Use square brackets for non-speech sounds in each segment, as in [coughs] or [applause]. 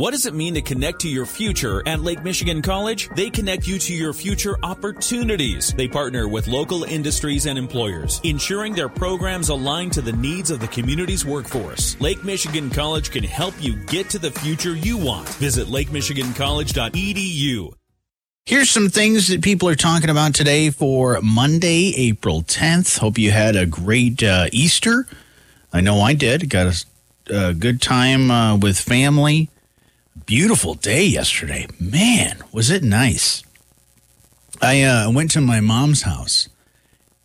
What does it mean to connect to your future at Lake Michigan College? They connect you to your future opportunities. They partner with local industries and employers, ensuring their programs align to the needs of the community's workforce. Lake Michigan College can help you get to the future you want. Visit lakemichigancollege.edu. Here's some things that people are talking about today for Monday, April 10th. Hope you had a great uh, Easter. I know I did. Got a, a good time uh, with family beautiful day yesterday. Man, was it nice. I uh, went to my mom's house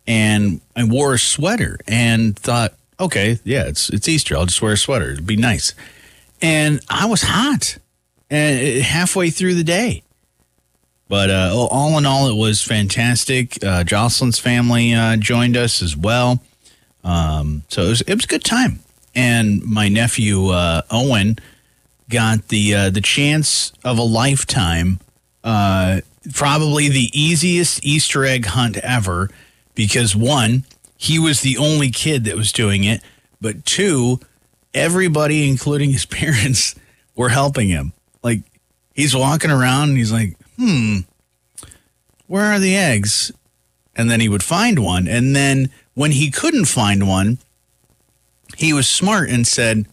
and I wore a sweater and thought, okay, yeah, it's it's Easter. I'll just wear a sweater. It'd be nice. And I was hot and halfway through the day. But uh, all in all, it was fantastic. Uh, Jocelyn's family uh, joined us as well. Um, so it was, it was a good time. And my nephew, uh, Owen, got the uh, the chance of a lifetime. Uh, probably the easiest Easter egg hunt ever because one, he was the only kid that was doing it, but two, everybody, including his [laughs] parents, were helping him. Like he's walking around and he's like, "Hmm, where are the eggs?" And then he would find one, and then when he couldn't find one, he was smart and said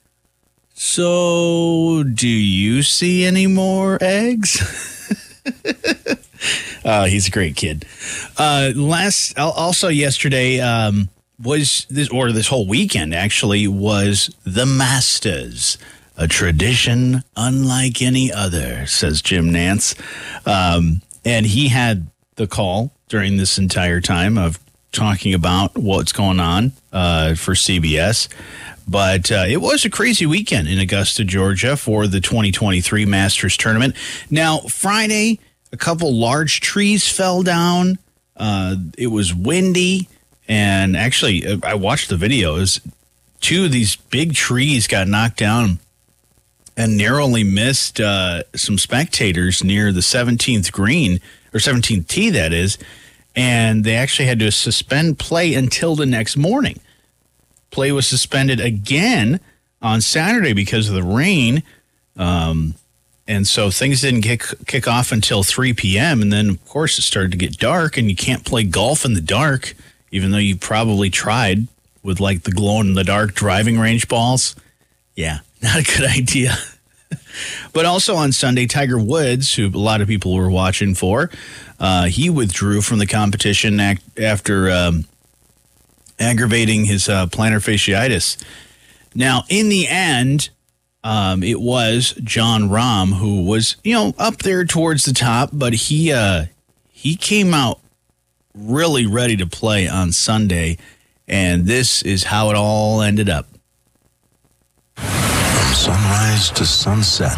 so, do you see any more eggs? uh, [laughs] he's a great kid. Uh, last, also yesterday um, was this, or this whole weekend actually was the Masters, a tradition unlike any other, says Jim Nantz, Um, and he had the call during this entire time of talking about what's going on uh, for CBS. But uh, it was a crazy weekend in Augusta, Georgia for the 2023 Masters tournament. Now, Friday, a couple large trees fell down. Uh, it was windy. And actually, uh, I watched the videos. Two of these big trees got knocked down and narrowly missed uh, some spectators near the 17th green, or 17th tee, that is. And they actually had to suspend play until the next morning. Play was suspended again on Saturday because of the rain. Um, and so things didn't kick, kick off until 3 p.m. And then, of course, it started to get dark, and you can't play golf in the dark, even though you probably tried with like the glow in the dark driving range balls. Yeah, [laughs] not a good idea. [laughs] but also on Sunday, Tiger Woods, who a lot of people were watching for, uh, he withdrew from the competition after um, aggravating his uh, plantar fasciitis. Now, in the end, um, it was Jon Rahm who was, you know, up there towards the top, but he uh, he came out really ready to play on Sunday, and this is how it all ended up. From sunrise to sunset,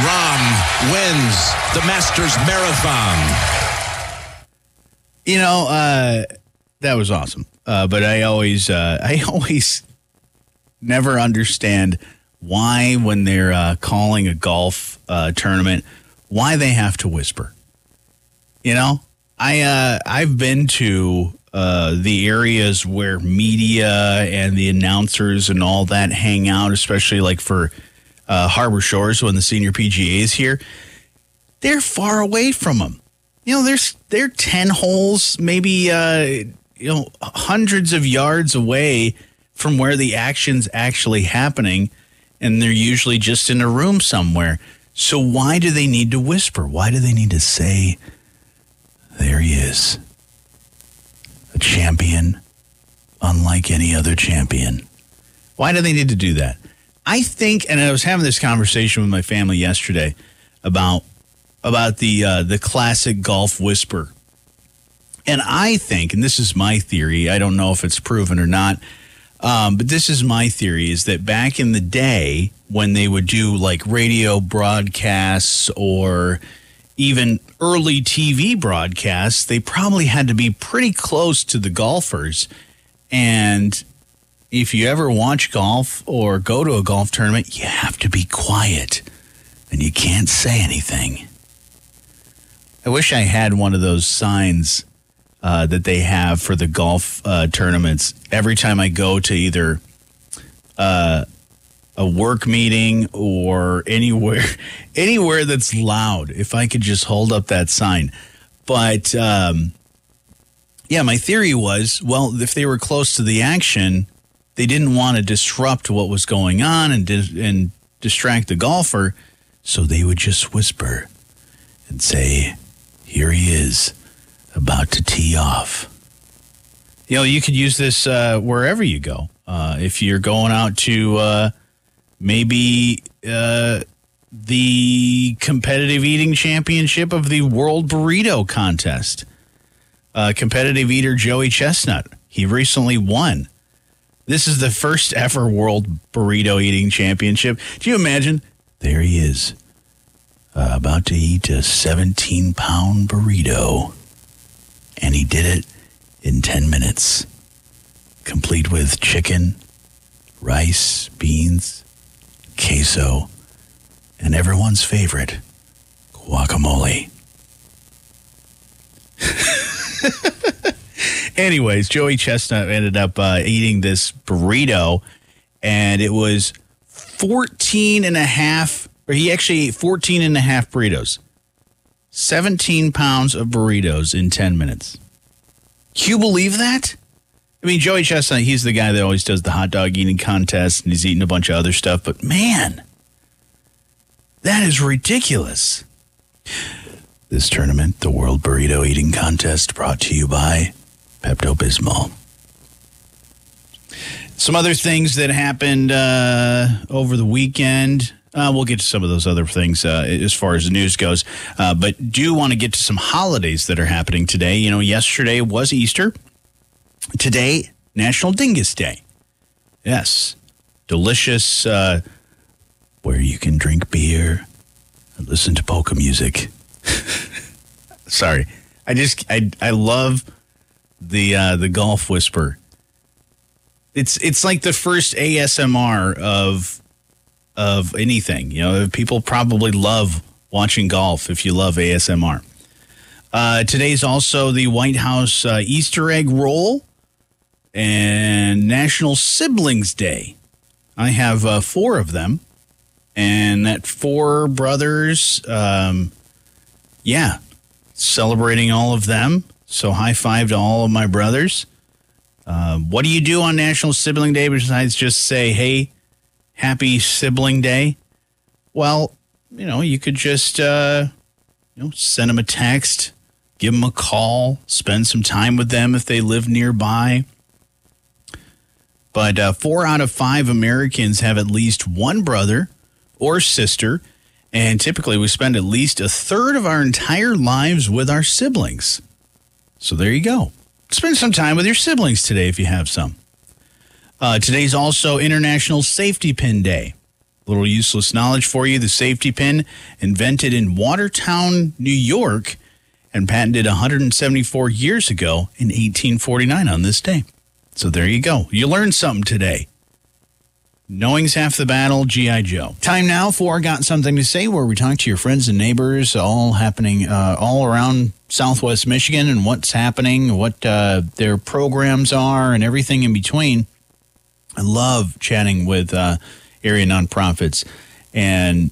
Rahm wins the Masters Marathon. You know, uh, that was awesome. Uh, but I always, uh, [laughs] I always never understand why when they're uh, calling a golf uh, tournament, why they have to whisper. You know, I uh, I've been to uh, the areas where media and the announcers and all that hang out, especially like for Harbor Shores when the senior PGA is here. They're far away from them. You know, there's they're ten holes, maybe you know hundreds of yards away from where the action's actually happening and they're usually just in a room somewhere. So why do they need to whisper? Why do they need to say there he is a champion unlike any other champion why do they need to do that? I think and i was having this conversation with my family yesterday about about the uh, the classic golf whisper and I think, and this is my theory, I don't know if it's proven or not, um, but this is my theory is that back in the day when they would do like radio broadcasts or even early TV broadcasts, they probably had to be pretty close to the golfers. And if you ever watch golf or go to a golf tournament, you have to be quiet and you can't say anything. I wish I had one of those signs uh, that they have for the golf uh, tournaments. Every time I go to either uh, a work meeting or anywhere [laughs] anywhere that's loud if I could just hold up that sign. But um, yeah, my theory was well, if they were close to the action, they didn't want to disrupt what was going on and and distract the golfer, so they would just whisper and say, "Here he is, about to tee off." You know, you could use this uh, wherever you go. Uh, if you're going out to uh, maybe uh, the competitive eating championship of the World Burrito Contest. Uh, competitive eater Joey Chestnut, he recently won. This is the first ever World Burrito Eating Championship. Do you imagine? There he is, uh, about to eat a 17 pound burrito. And he did it in 10 minutes, complete with chicken, rice, beans, queso, and everyone's favorite, guacamole. [laughs] Anyways, Joey Chestnut ended up uh, eating this burrito, and it was 14 and a half, or he actually ate 14 and a half burritos. 17 pounds of burritos in 10 minutes. Can you believe that? I mean, Joey Chestnut, he's the guy that always does the hot dog eating contest and he's eating a bunch of other stuff, but man, that is ridiculous. This tournament, the World Burrito Eating Contest, brought to you by Pepto Bismol. Some other things that happened uh, over the weekend. Uh, we'll get to some of those other things uh, as far as the news goes, uh, but do want to get to some holidays that are happening today. You know, yesterday was Easter. Today, National Dyngus Day. Yes, delicious, uh, where you can drink beer and listen to polka music. [laughs] Sorry, I just I I love the uh, the golf whisper. It's it's like the first ASMR of of anything. You know, people probably love watching golf if you love ASMR. Uh, today's also the White House uh, Easter egg roll and National Siblings Day. I have uh, four of them, and that four brothers, um, yeah, celebrating all of them. So high five to all of my brothers. Uh, what do you do on National Sibling Day besides just say, hey, happy sibling day? Well, you know, you could just, uh, you know, send them a text, give them a call, spend some time with them if they live nearby. But uh, four out of five Americans have at least one brother or sister. And typically we spend at least a third of our entire lives with our siblings. So there you go. Spend some time with your siblings today if you have some. Uh, today's also International Safety Pin Day. A little useless knowledge for you. The safety pin, invented in Watertown, New York, and patented 174 years ago in 1849 on this day. So there you go. You learned something today. Knowing's half the battle, G.I. Joe. Time now for Got Something to Say, where we talk to your friends and neighbors, all happening uh, all around Southwest Michigan and what's happening, what uh, their programs are, and everything in between. I love chatting with uh, area nonprofits and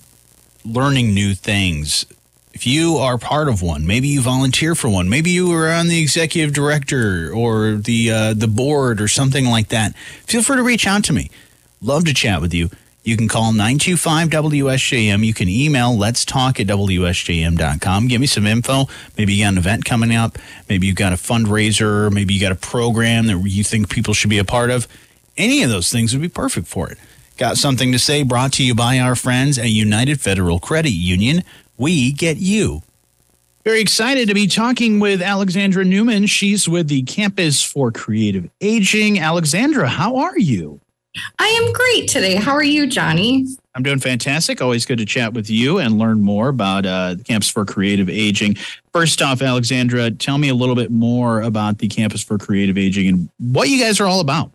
learning new things. If you are part of one, maybe you volunteer for one, maybe you are on the executive director or the uh, the board or something like that. Feel free to reach out to me. Love to chat with you. You can call 925 WSJM. You can email let's talk at WSJM.com. Give me some info. Maybe you got an event coming up. Maybe you got a fundraiser. Maybe you got a program that you think people should be a part of. Any of those things would be perfect for it. Got something to say brought to you by our friends at United Federal Credit Union. We get you. Very excited to be talking with Alexandra Newman. She's with the Campus for Creative Aging. Alexandra, how are you? I am great today. How are you, Jonny? I'm doing fantastic. Always good to chat with you and learn more about uh, the Campus for Creative Aging. First off, Alexandra, tell me a little bit more about the Campus for Creative Aging and what you guys are all about.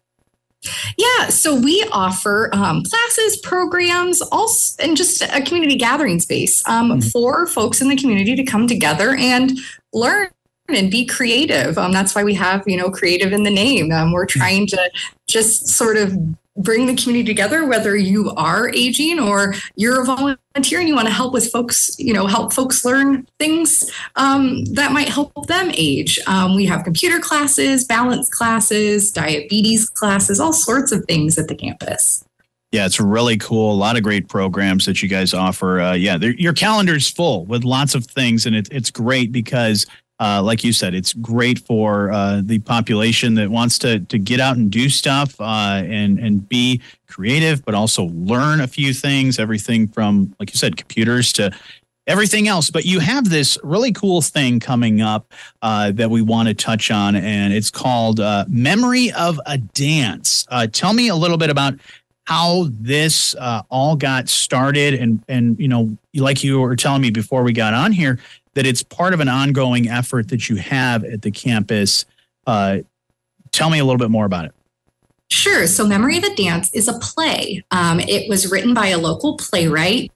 Yeah, so we offer um, classes, programs, all, and just a community gathering space um, mm-hmm. for folks in the community to come together and learn and be creative. Um, that's why we have, you know, creative in the name. Um, we're trying to just sort of bring the community together, whether you are aging or you're a volunteer and you want to help with folks, you know, help folks learn things um, that might help them age. Um, we have computer classes, balance classes, diabetes classes, all sorts of things at the campus. Yeah, it's really cool. A lot of great programs that you guys offer. Uh, yeah, your calendar's full with lots of things, and it, it's great because uh, like you said, it's great for uh, the population that wants to to get out and do stuff uh, and and be creative, but also learn a few things. Everything from, like you said, computers to everything else. But you have this really cool thing coming up uh, that we want to touch on, and it's called uh, Memory of a Dance. Uh, tell me a little bit about how this all got started and and you know like you were telling me before we got on here that it's part of an ongoing effort that you have at the campus. Uh, tell me a little bit more about it. Sure. So, Memory of the Dance is a play. Um, it was written by a local playwright,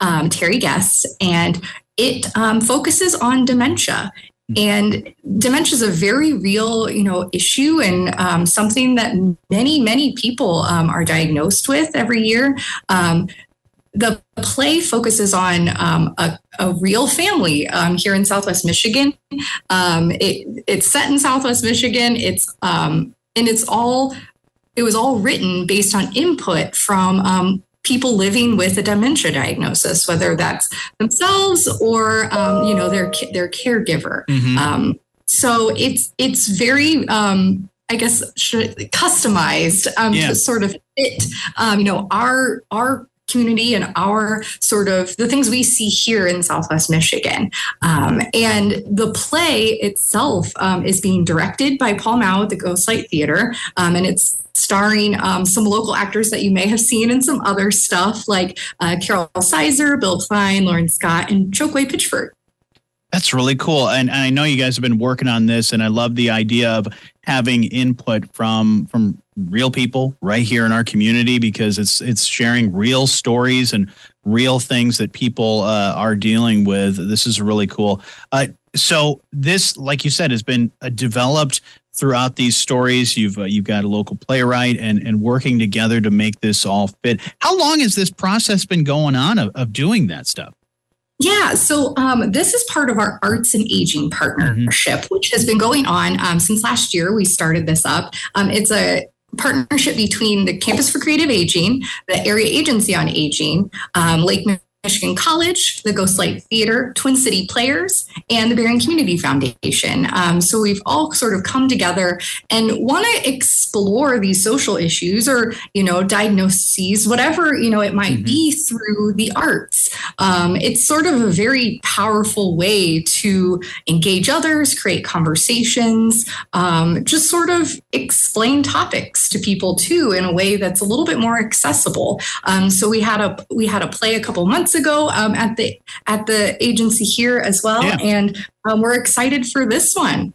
um, Terry Guest, and it um, focuses on dementia. And dementia is a very real, you know, issue and um, something that many, many people um, are diagnosed with every year. The play focuses on um, a, a, real family um, here in Southwest Michigan. Um, it, it's set in Southwest Michigan. It's um, and it's all it was all written based on input from um, people living with a dementia diagnosis, whether that's themselves or um, you know their their caregiver. Mm-hmm. so it's it's very I guess customized um, yeah. to sort of fit, um, you know, our our community and our sort of the things we see here in Southwest Michigan. Um, and the play itself um, is being directed by Paul Mao at the Ghostlight Theater, um, and it's starring um, some local actors that you may have seen in some other stuff like uh, Carol Sizer, Bill Klein, Lauren Scott, and Chokwe Pitchford. That's really cool. And, and I know you guys have been working on this, and I love the idea of having input from from real people right here in our community because it's it's sharing real stories and real things that people uh, are dealing with. This is really cool. Uh, so this, like you said, has been uh, developed throughout these stories. You've uh, you've got a local playwright and and working together to make this all fit. How long has this process been going on of, of doing that stuff? Yeah, so um, this is part of our Arts and Aging partnership, mm-hmm. which has been going on um, since last year. We started this up. Um, it's a partnership between the Campus for Creative Aging, the Area Agency on Aging, um, Lake Michigan College, the Ghostlight Theater, Twin City Players, and the Berrien Community Foundation. Um, so we've all sort of come together and want to explore these social issues or, you know, diagnoses, whatever, you know, it might mm-hmm. be through the arts. Um, it's sort of a very powerful way to engage others, create conversations, um, just sort of explain topics to people too in a way that's a little bit more accessible. Um, so we had a we had a play a couple months ago um, at the at the agency here as well, yeah. and um, we're excited for this one.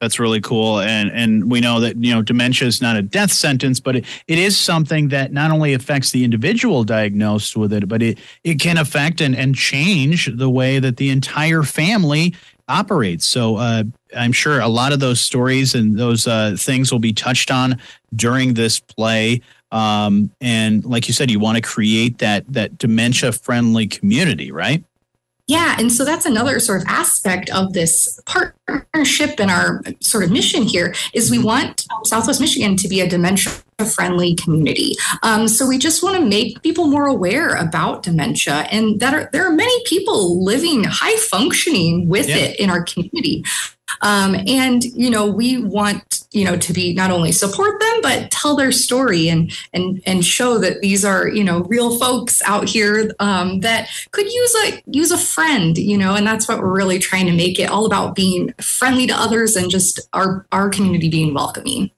That's really cool, and and we know that you know dementia is not a death sentence, but it, it is something that not only affects the individual diagnosed with it, but it it can affect and and change the way that the entire family operates. So uh, I'm sure a lot of those stories and those uh, things will be touched on during this play. Um, and like you said, you want to create that that dementia friendly community, right? Yeah, and so that's another sort of aspect of this partnership and our sort of mission here is we want um, Southwest Michigan to be a dementia friendly community. Um, so we just want to make people more aware about dementia and that are, there are many people living high functioning with yeah. it in our community. Um, and you know, we want you know to be not only support them but tell their story and and and show that these are you know real folks out here um, that could use a use a friend. You know, and that's what we're really trying to make it all about being friendly to others and just our our community being welcoming.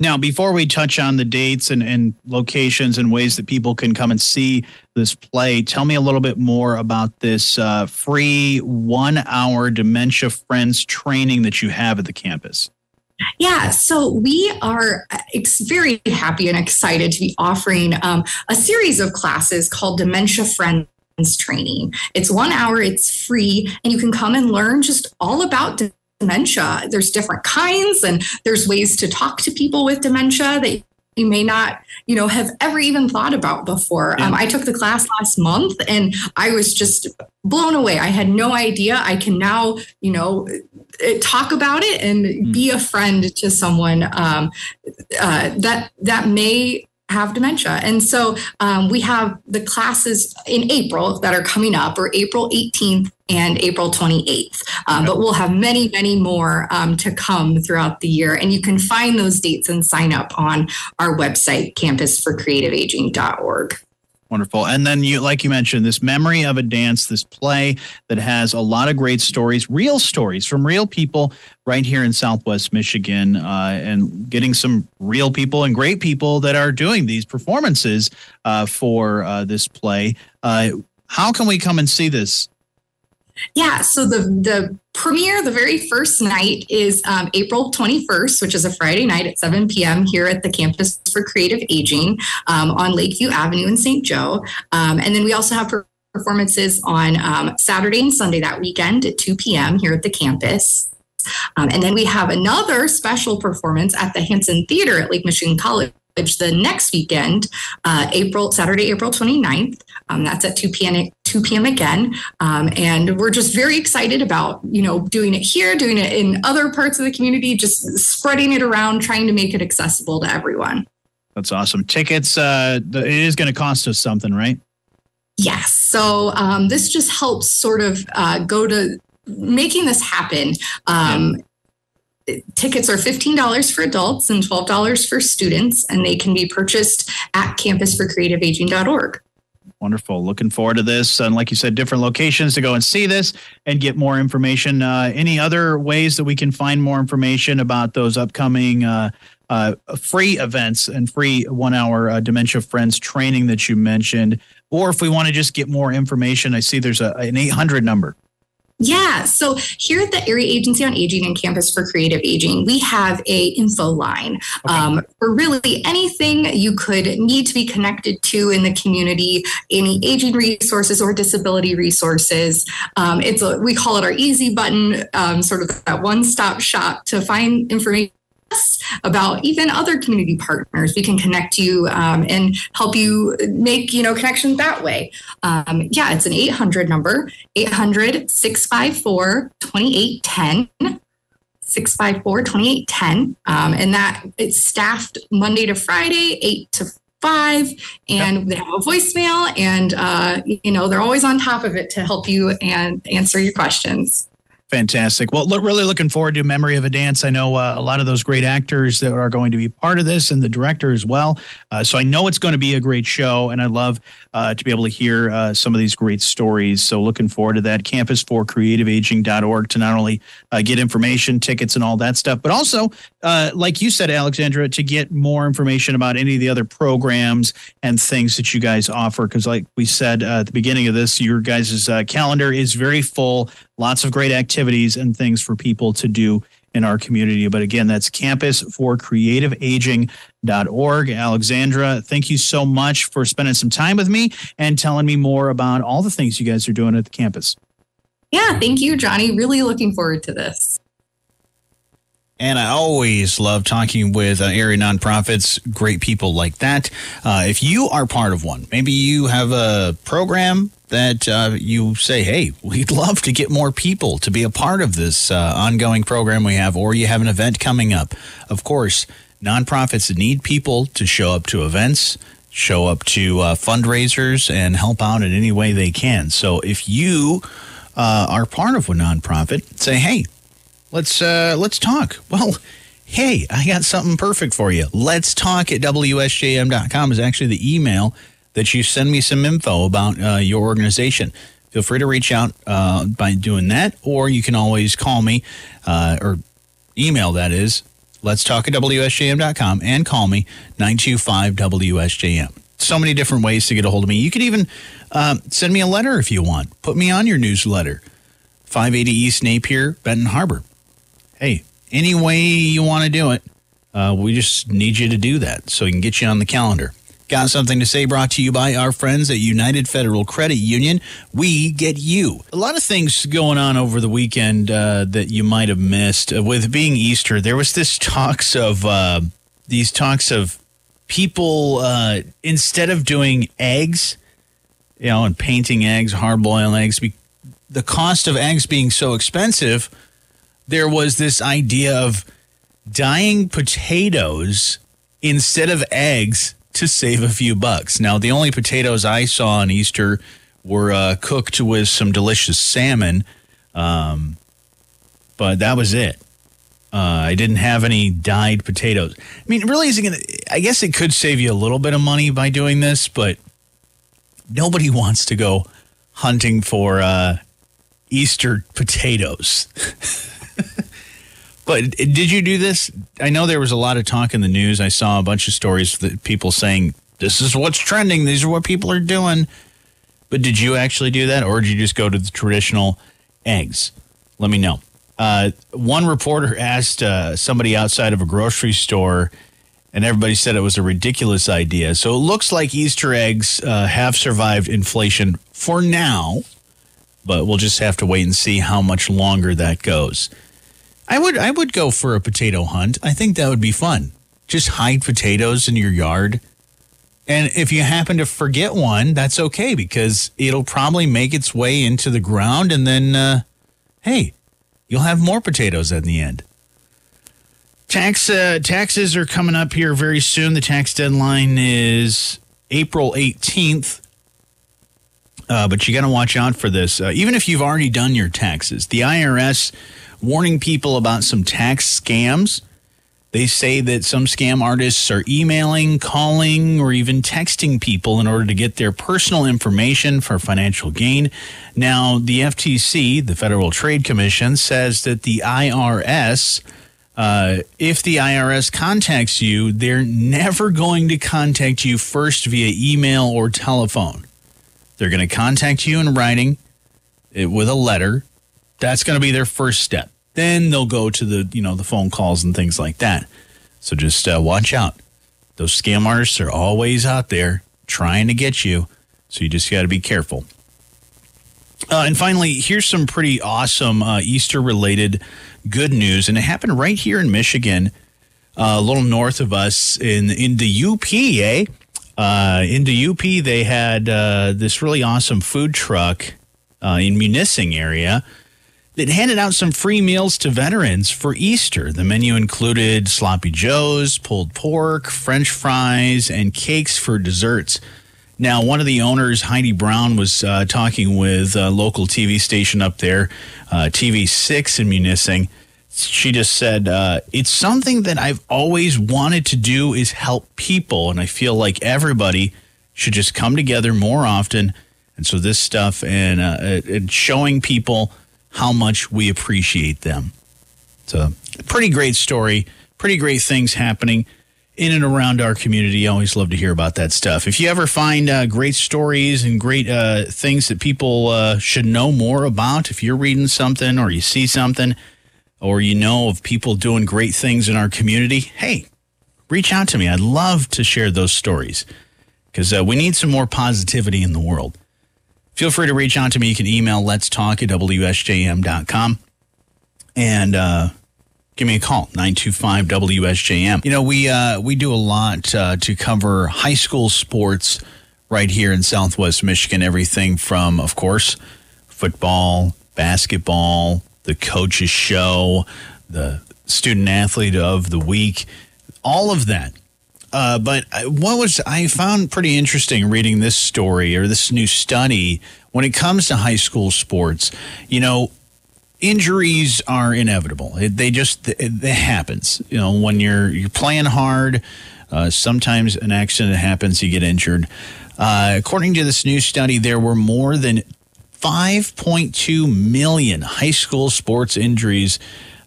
Now, before we touch on the dates and, and locations and ways that people can come and see this play, tell me a little bit more about this uh, free one hour Dementia Friends training that you have at the campus. Yeah, so we are uh, very happy and excited to be offering um, a series of classes called Dementia Friends training. It's one hour, it's free, and you can come and learn just all about dementia. There's different kinds, and there's ways to talk to people with dementia that you may not, you know, have ever even thought about before. Yeah. Um, I took the class last month and I was just blown away. I had no idea. I can now, you know, eh, talk about it and mm. be a friend to someone um, uh, that that may have dementia. And so um, we have the classes in April that are coming up, or April 18th and April 28th. Um, but we'll have many, many more um, to come throughout the year. And you can find those dates and sign up on our website, campusforcreativeaging.org. Wonderful. And then you, like you mentioned, this memory of a dance, this play that has a lot of great stories, real stories from real people right here in Southwest Michigan, uh, and getting some real people and great people that are doing these performances uh, for uh, this play. Uh, how can we come and see this yeah, so the the premiere, the very first night is um, April 21st, which is a Friday night at 7 p.m. here at the Campus for Creative Aging um, on Lakeview Avenue in St. Joe. Um, and then we also have performances on um, Saturday and Sunday that weekend at 2 p.m. here at the campus. Um, and then we have another special performance at the Hanson Theater at Lake Michigan College the next weekend, uh, April Saturday, April 29th. Um, that's at 2 p.m. 2 p.m. again. Um, and we're just very excited about, you know, doing it here, doing it in other parts of the community, just spreading it around, trying to make it accessible to everyone. That's awesome. Tickets, uh, it is going to cost us something, right? Yes. So um, this just helps sort of uh, go to making this happen. Um, yeah. Tickets are $15 for adults and $12 for students, and they can be purchased at campusforcreativeaging.org. Wonderful. Looking forward to this. And like you said, different locations to go and see this and get more information. Uh, any other ways that we can find more information about those upcoming uh, uh, free events and free one hour uh, Dementia Friends training that you mentioned? Or if we want to just get more information, I see there's a, an 800 number. Yeah. So here at the Area Agency on Aging and Campus for Creative Aging, we have a info line okay. um, for really anything you could need to be connected to in the community, any aging resources or disability resources. Um, it's a, we call it our easy button, um, sort of that one stop shop to find information about even other community partners. We can connect you um, and help you make you know connections that way. Um, yeah, it's an 800 number 800 654 2810. 654 2810. Um, and that it's staffed Monday to Friday, 8 to five and yep. they have a voicemail and uh, you know they're always on top of it to help you and answer your questions Fantastic. Well, look, really looking forward to Memory of a Dance. I know uh, a lot of those great actors that are going to be part of this and the director as well. Uh, so I know it's going to be a great show, and I love uh, to be able to hear uh, some of these great stories. So looking forward to that. Campus for creativeaging.org to not only uh, get information, tickets, and all that stuff, but also, uh, like you said, Alexandra, to get more information about any of the other programs and things that you guys offer. Because, like we said at the beginning of this, your guys' calendar is very full lots of great activities and things for people to do in our community. But again, that's campus for creativeaging.org. Alexandra, thank you so much for spending some time with me and telling me more about all the things you guys are doing at the campus. Yeah, thank you, Jonny. Really looking forward to this. And I always love talking with uh, area nonprofits, great people like that. Uh, if you are part of one, maybe you have a program that uh, you say, hey, we'd love to get more people to be a part of this uh, ongoing program we have, or you have an event coming up. Of course, nonprofits need people to show up to events, show up to uh, fundraisers, and help out in any way they can. So if you uh, are part of a nonprofit, say, hey, let's uh, let's talk. Well, hey, I got something perfect for you. Let's talk at WSJM.com is actually the email that you send me some info about uh, your organization. Feel free to reach out uh, by doing that, or you can always call me uh, or email that is let's talk at WSJM.com and call me 925 WSJM. So many different ways to get a hold of me. You could even uh, send me a letter if you want. Put me on your newsletter. 580 East Napier, Benton Harbor hey, any way you want to do it, uh, we just need you to do that so we can get you on the calendar. Got something to say brought to you by our friends at United Federal Credit Union. We get you. A lot of things going on over the weekend uh, that you might have missed. Uh, with being Easter, there was this talks of uh, these talks of people uh, instead of doing eggs, you know, and painting eggs, hard boiled eggs, be, the cost of eggs being so expensive, there was this idea of dyeing potatoes instead of eggs to save a few bucks. Now, the only potatoes I saw on Easter were uh, cooked with some delicious salmon, um, but that was it. Uh, I didn't have any dyed potatoes. I mean, really isn't going to, I guess it could save you a little bit of money by doing this, but nobody wants to go hunting for uh, Easter potatoes. [laughs] but did you do this? I know there was a lot of talk in the news. I saw a bunch of stories that people saying, this is what's trending. These are what people are doing. But did you actually do that, or did you just go to the traditional eggs? Let me know. Uh, one reporter asked uh, somebody outside of a grocery store, and everybody said it was a ridiculous idea. So it looks like Easter eggs uh, have survived inflation for now, but we'll just have to wait and see how much longer that goes. I would I would go for a potato hunt. I think that would be fun. Just hide potatoes in your yard. And if you happen to forget one, that's okay because it'll probably make its way into the ground and then uh, hey, you'll have more potatoes at the end. Tax uh, taxes are coming up here very soon. The tax deadline is April 18th. Uh, but you got to watch out for this. Uh, even if you've already done your taxes, the IRS warning people about some tax scams. They say that some scam artists are emailing, calling, or even texting people in order to get their personal information for financial gain. Now, the FTC, the Federal Trade Commission, says that the IRS, uh, if the IRS contacts you, they're never going to contact you first via email or telephone. They're going to contact you in writing with a letter. That's going to be their first step. Then they'll go to the you know the phone calls and things like that. So just uh, watch out. Those scam artists are always out there trying to get you. So you just got to be careful. Uh, and finally, here's some pretty awesome uh, Easter related good news, and it happened right here in Michigan, uh, a little north of us in in the UP. Eh? Uh, in the UP, they had uh, this really awesome food truck uh, in Munising area that handed out some free meals to veterans for Easter. The menu included sloppy joes, pulled pork, french fries, and cakes for desserts. Now, one of the owners, Heidi Brown, was uh, talking with a local TV station up there, uh, TV6 in Munising. She just said, uh, It's something that I've always wanted to do is help people. And I feel like everybody should just come together more often. And so this stuff and, uh, and showing people – how much we appreciate them. It's a pretty great story, pretty great things happening in and around our community. I always love to hear about that stuff. If you ever find uh, great stories and great uh, things that people uh, should know more about, if you're reading something or you see something or you know of people doing great things in our community, hey, reach out to me. I'd love to share those stories because uh, we need some more positivity in the world feel free to reach out to me. You can email let's talk at WSJM.com and uh, give me a call 925 WSJM. You know, we uh, we do a lot uh, to cover high school sports right here in Southwest Michigan. Everything from, of course, football, basketball, the coaches show, the student athlete of the week, all of that uh, but what was I found pretty interesting reading this story or this new study when it comes to high school sports, you know, injuries are inevitable. It, they just it, it, happens. You know, when you're you're playing hard, uh, sometimes an accident happens, you get injured. Uh, according to this new study, there were more than 5.2 million high school sports injuries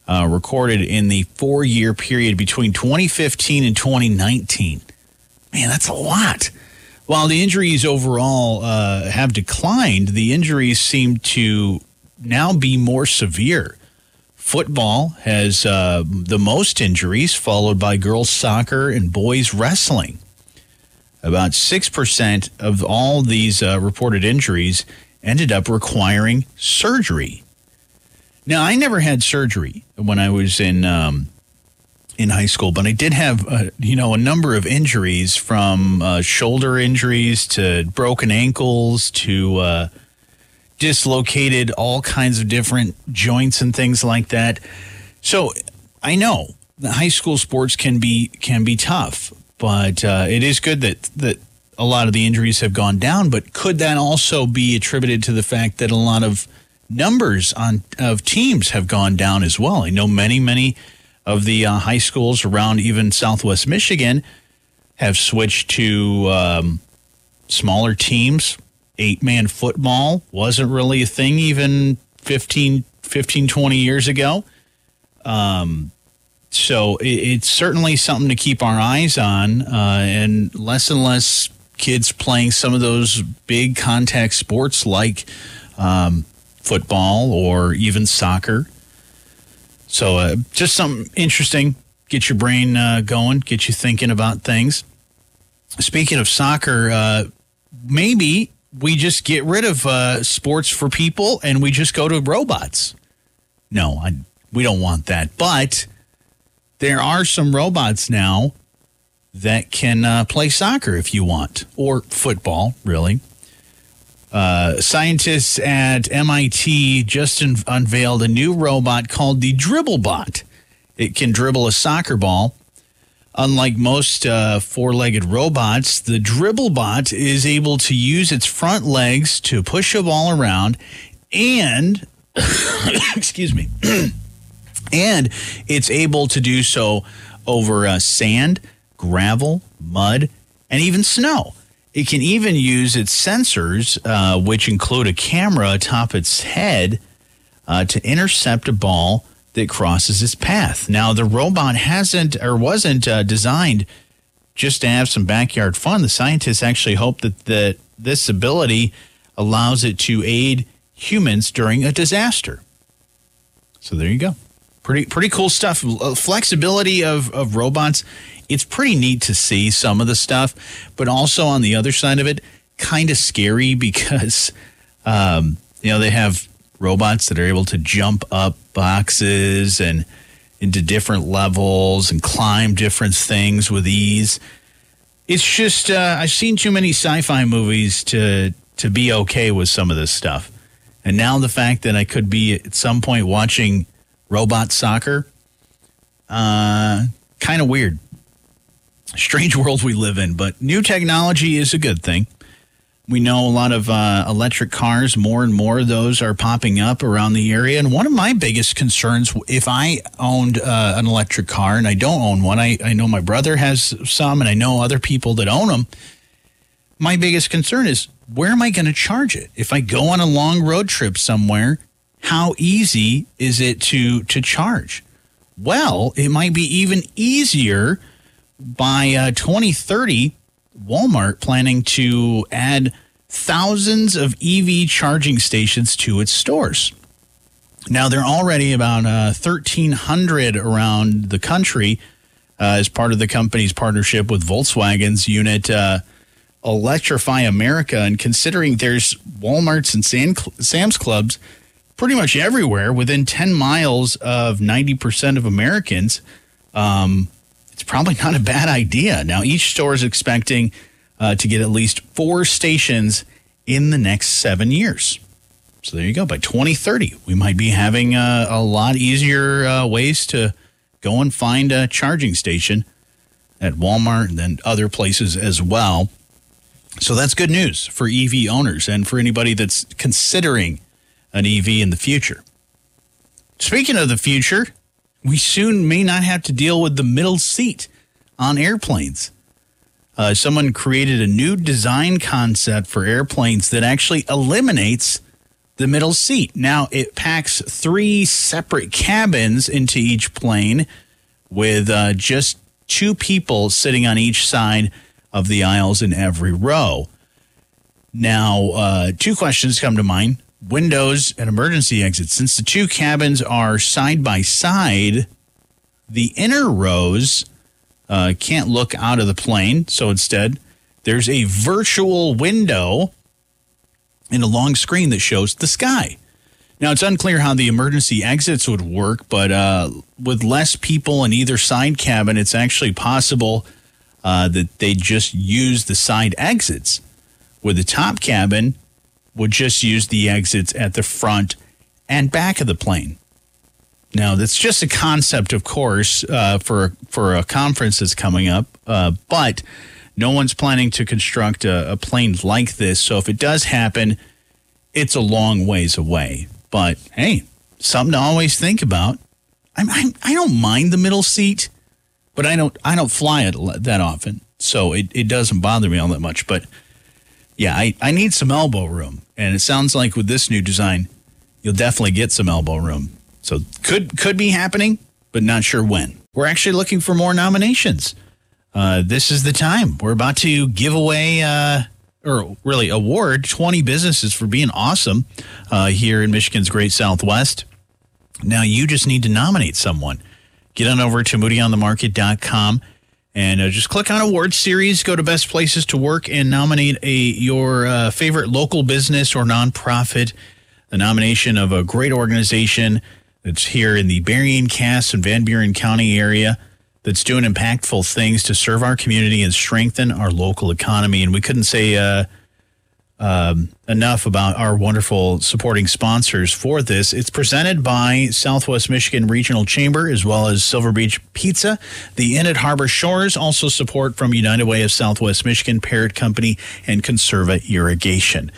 uh, recorded in the four year period between 2015 and 2019. Man, that's a lot. While the injuries overall uh, have declined, the injuries seem to now be more severe. Football has uh, the most injuries, followed by girls' soccer and boys' wrestling. About 6% of all these uh, reported injuries ended up requiring surgery. Now, I never had surgery when I was in um, in high school, but I did have, uh, you know, a number of injuries from uh, shoulder injuries to broken ankles to uh, dislocated all kinds of different joints and things like that. So I know that high school sports can be can be tough, but uh, it is good that that a lot of the injuries have gone down. But could that also be attributed to the fact that a lot of numbers on of teams have gone down as well? I know many many of the uh, high schools around even Southwest Michigan have switched to um, smaller teams. Eight man football wasn't really a thing even 15, 15 20 years ago. Um, so it, it's certainly something to keep our eyes on, uh, and less and less kids playing some of those big contact sports like um, football or even soccer. So uh, just something interesting. Get your brain uh, going, get you thinking about things. Speaking of soccer, uh, maybe we just get rid of uh, sports for people and we just go to robots. No, I, we don't want that. But there are some robots now that can uh, play soccer if you want, or football, really. Uh, scientists at MIT just un- unveiled a new robot called the Dribblebot. It can dribble a soccer ball. Unlike most uh, four legged robots, the Dribblebot is able to use its front legs to push a ball around and, [coughs] excuse me, [coughs] and it's able to do so over uh, sand, gravel, mud, and even snow. It can even use its sensors, uh, which include a camera atop its head, uh, to intercept a ball that crosses its path. Now, the robot hasn't or wasn't uh, designed just to have some backyard fun. The scientists actually hope that the, this ability allows it to aid humans during a disaster. So there you go. Pretty pretty cool stuff. Flexibility of, of robots it's pretty neat to see some of the stuff, but also on the other side of it, kind of scary [laughs] because, um, you know, they have robots that are able to jump up boxes and into different levels and climb different things with ease. It's just uh, I've seen too many sci-fi movies to to be okay with some of this stuff, and now the fact that I could be at some point watching robot soccer, uh, kind of weird strange [laughs] world we live in, but new technology is a good thing. We know a lot of uh, electric cars, more and more of those are popping up around the area. And one of my biggest concerns, if I owned uh, an electric car and I don't own one, I, I know my brother has some and I know other people that own them. My biggest concern is where am I going to charge it? If I go on a long road trip somewhere, how easy is it to, to charge? Well, it might be even easier by uh, 2030, Walmart planning to add thousands of EV charging stations to its stores. Now, there are already about uh, 1,300 around the country uh, as part of the company's partnership with Volkswagen's unit uh, Electrify America. And considering there's Walmarts and Sam's Clubs pretty much everywhere within 10 miles of 90% of Americans, um, it's probably not a bad idea. Now, each store is expecting uh, to get at least four stations in the next seven years. So there you go. By 2030, we might be having uh, a lot easier uh, ways to go and find a charging station at Walmart and then other places as well. So that's good news for EV owners and for anybody that's considering an EV in the future. Speaking of the future, we soon may not have to deal with the middle seat on airplanes. Uh, someone created a new design concept for airplanes that actually eliminates the middle seat. Now, it packs three separate cabins into each plane with uh, just two people sitting on each side of the aisles in every row. Now, uh, two questions come to mind windows and emergency exits. Since the two cabins are side by side, the inner rows uh, can't look out of the plane. So instead, there's a virtual window in a long screen that shows the sky. Now, it's unclear how the emergency exits would work, but uh, with less people in either side cabin, it's actually possible uh, that they just use the side exits. With the top cabin, would just use the exits at the front and back of the plane. Now, that's just a concept, of course, uh, for for a conference that's coming up, uh, but no one's planning to construct a, a plane like this. So if it does happen, it's a long ways away. But hey, something to always think about. I'm, I'm I don't mind the middle seat, but I don't I don't fly it that often, so it, it doesn't bother me all that much. But yeah, I, I need some elbow room, and it sounds like with this new design, you'll definitely get some elbow room. So could could be happening, but not sure when. We're actually looking for more nominations. Uh, this is the time. We're about to give away. Uh, or really award 20 businesses for being awesome uh, here in Michigan's Great Southwest. Now you just need to nominate someone. Get on over to moodyonthemarket.com and uh, just click on award series, go to best places to work and nominate a your uh, favorite local business or nonprofit. The nomination of a great organization that's here in the Berrien, Cass, and Van Buren County area that's doing impactful things to serve our community and strengthen our local economy. And we couldn't say uh, um, enough about our wonderful supporting sponsors for this. It's presented by Southwest Michigan Regional Chamber as well as Silver Beach Pizza. The Inn at Harbor Shores also support from United Way of Southwest Michigan, Parrott Company, and Conserva Irrigation.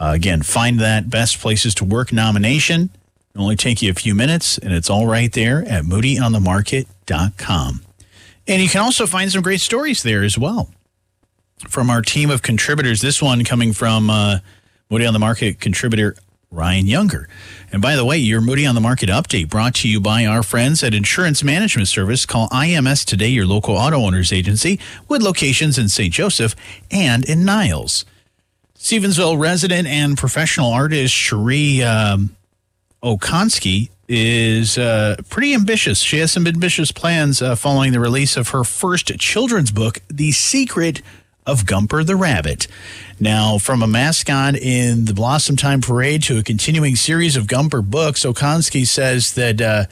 Uh, again, find that Best Places to Work nomination It'll only take you a few minutes, and it's all right there at moodyonthemarket.com. And you can also find some great stories there as well from our team of contributors. This one coming from uh, Moody on the Market contributor Ryan Younger. And by the way, your Moody on the Market update brought to you by our friends at Insurance Management Service. Call IMS today, your local auto owners agency, with locations in St. Joseph and in Niles. Stevensville resident and professional artist Cherie um, Okonski is uh, pretty ambitious. She has some ambitious plans uh, following the release of her first children's book, The Secret of Gumper the Rabbit. Now, from a mascot in the Blossom Time Parade to a continuing series of Gumper books, Okonski says that uh,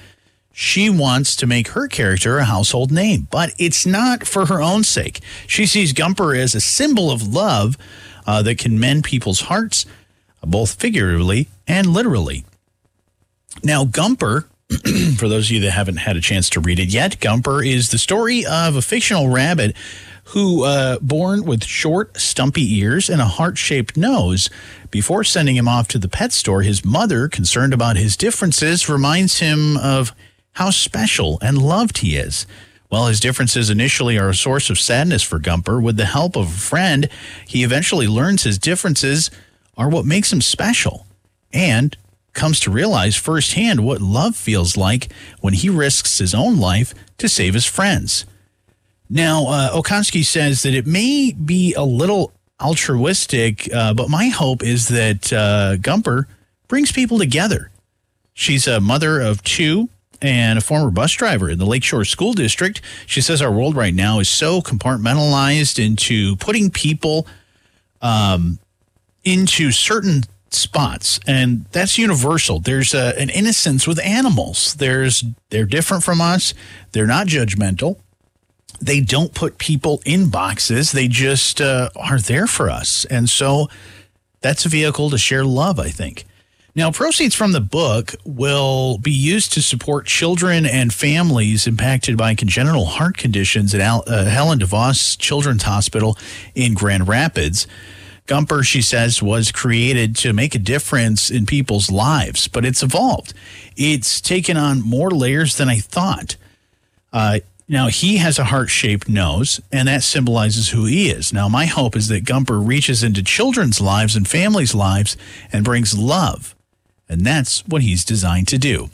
she wants to make her character a household name, but it's not for her own sake. She sees Gumper as a symbol of love uh, that can mend people's hearts, both figuratively and literally. Now, Gumper, [clears throat] for those of you that haven't had a chance to read it yet, Gumper is the story of a fictional rabbit who, uh, born with short, stumpy ears and a heart shaped nose, before sending him off to the pet store, his mother, concerned about his differences, reminds him of how special and loved he is. While his differences initially are a source of sadness for Gumper, with the help of a friend, he eventually learns his differences are what makes him special. And comes to realize firsthand what love feels like when he risks his own life to save his friends. Now, uh, Okonski says that it may be a little altruistic, uh, but my hope is that uh, Gumper brings people together. She's a mother of two and a former bus driver in the Lakeshore School District. She says our world right now is so compartmentalized into putting people um, into certain spots and that's universal there's a, an innocence with animals there's they're different from us they're not judgmental they don't put people in boxes they just uh, are there for us and so that's a vehicle to share love i think now proceeds from the book will be used to support children and families impacted by congenital heart conditions at Al- uh, helen devos children's hospital in grand rapids Gumper, she says, was created to make a difference in people's lives, but it's evolved. It's taken on more layers than I thought. Uh, now, he has a heart shaped nose, and that symbolizes who he is. Now, my hope is that Gumper reaches into children's lives and families' lives and brings love. And that's what he's designed to do.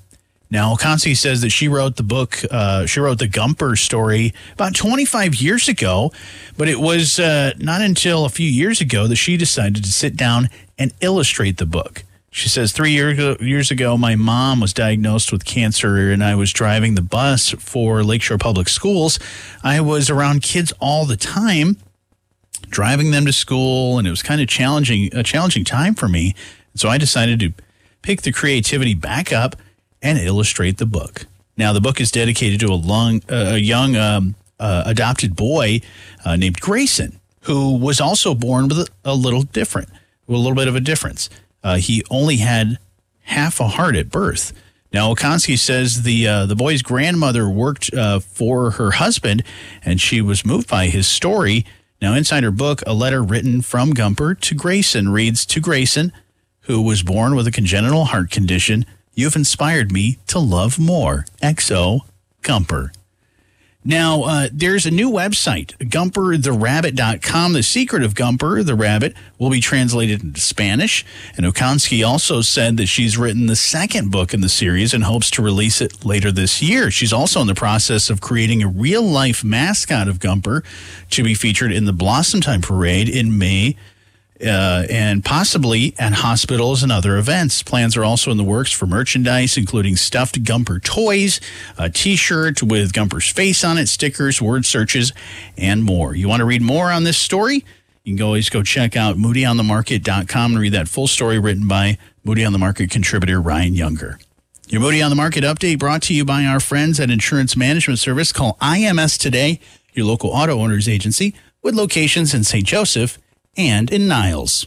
Now, Okonski says that she wrote the book, uh, she wrote the Gumper story about 25 years ago, but it was uh, not until a few years ago that she decided to sit down and illustrate the book. She says, Three year, years ago, my mom was diagnosed with cancer, and I was driving the bus for Lakeshore Public Schools. I was around kids all the time, driving them to school, and it was kind of challenging, a challenging time for me. So I decided to pick the creativity back up and illustrate the book. Now, the book is dedicated to a, long, uh, a young um, uh, adopted boy uh, named Grayson, who was also born with a, little different, with a little bit of a difference. Uh, he only had half a heart at birth. Now, Okonski says the uh, the boy's grandmother worked uh, for her husband, and she was moved by his story. Now, inside her book, a letter written from Gumper to Grayson reads To Grayson, who was born with a congenital heart condition, you've inspired me to love more. XO Gumper. Now, uh, there's a new website, gumpertherabbit.com. The secret of Gumper the Rabbit will be translated into Spanish. And Okonski also said that she's written the second book in the series and hopes to release it later this year. She's also in the process of creating a real life mascot of Gumper to be featured in the Blossom Time Parade in May uh, and possibly at hospitals and other events. Plans are also in the works for merchandise, including stuffed Gumper toys, a t shirt with Gumper's face on it, stickers, word searches, and more. You want to read more on this story? You can always go check out moodyonthemarket.com and read that full story written by Moody on the Market contributor Ryan Younger. Your Moody on the Market update brought to you by our friends at Insurance Management Service. Call IMS today, your local auto owners agency, with locations in St. Joseph and in Niles.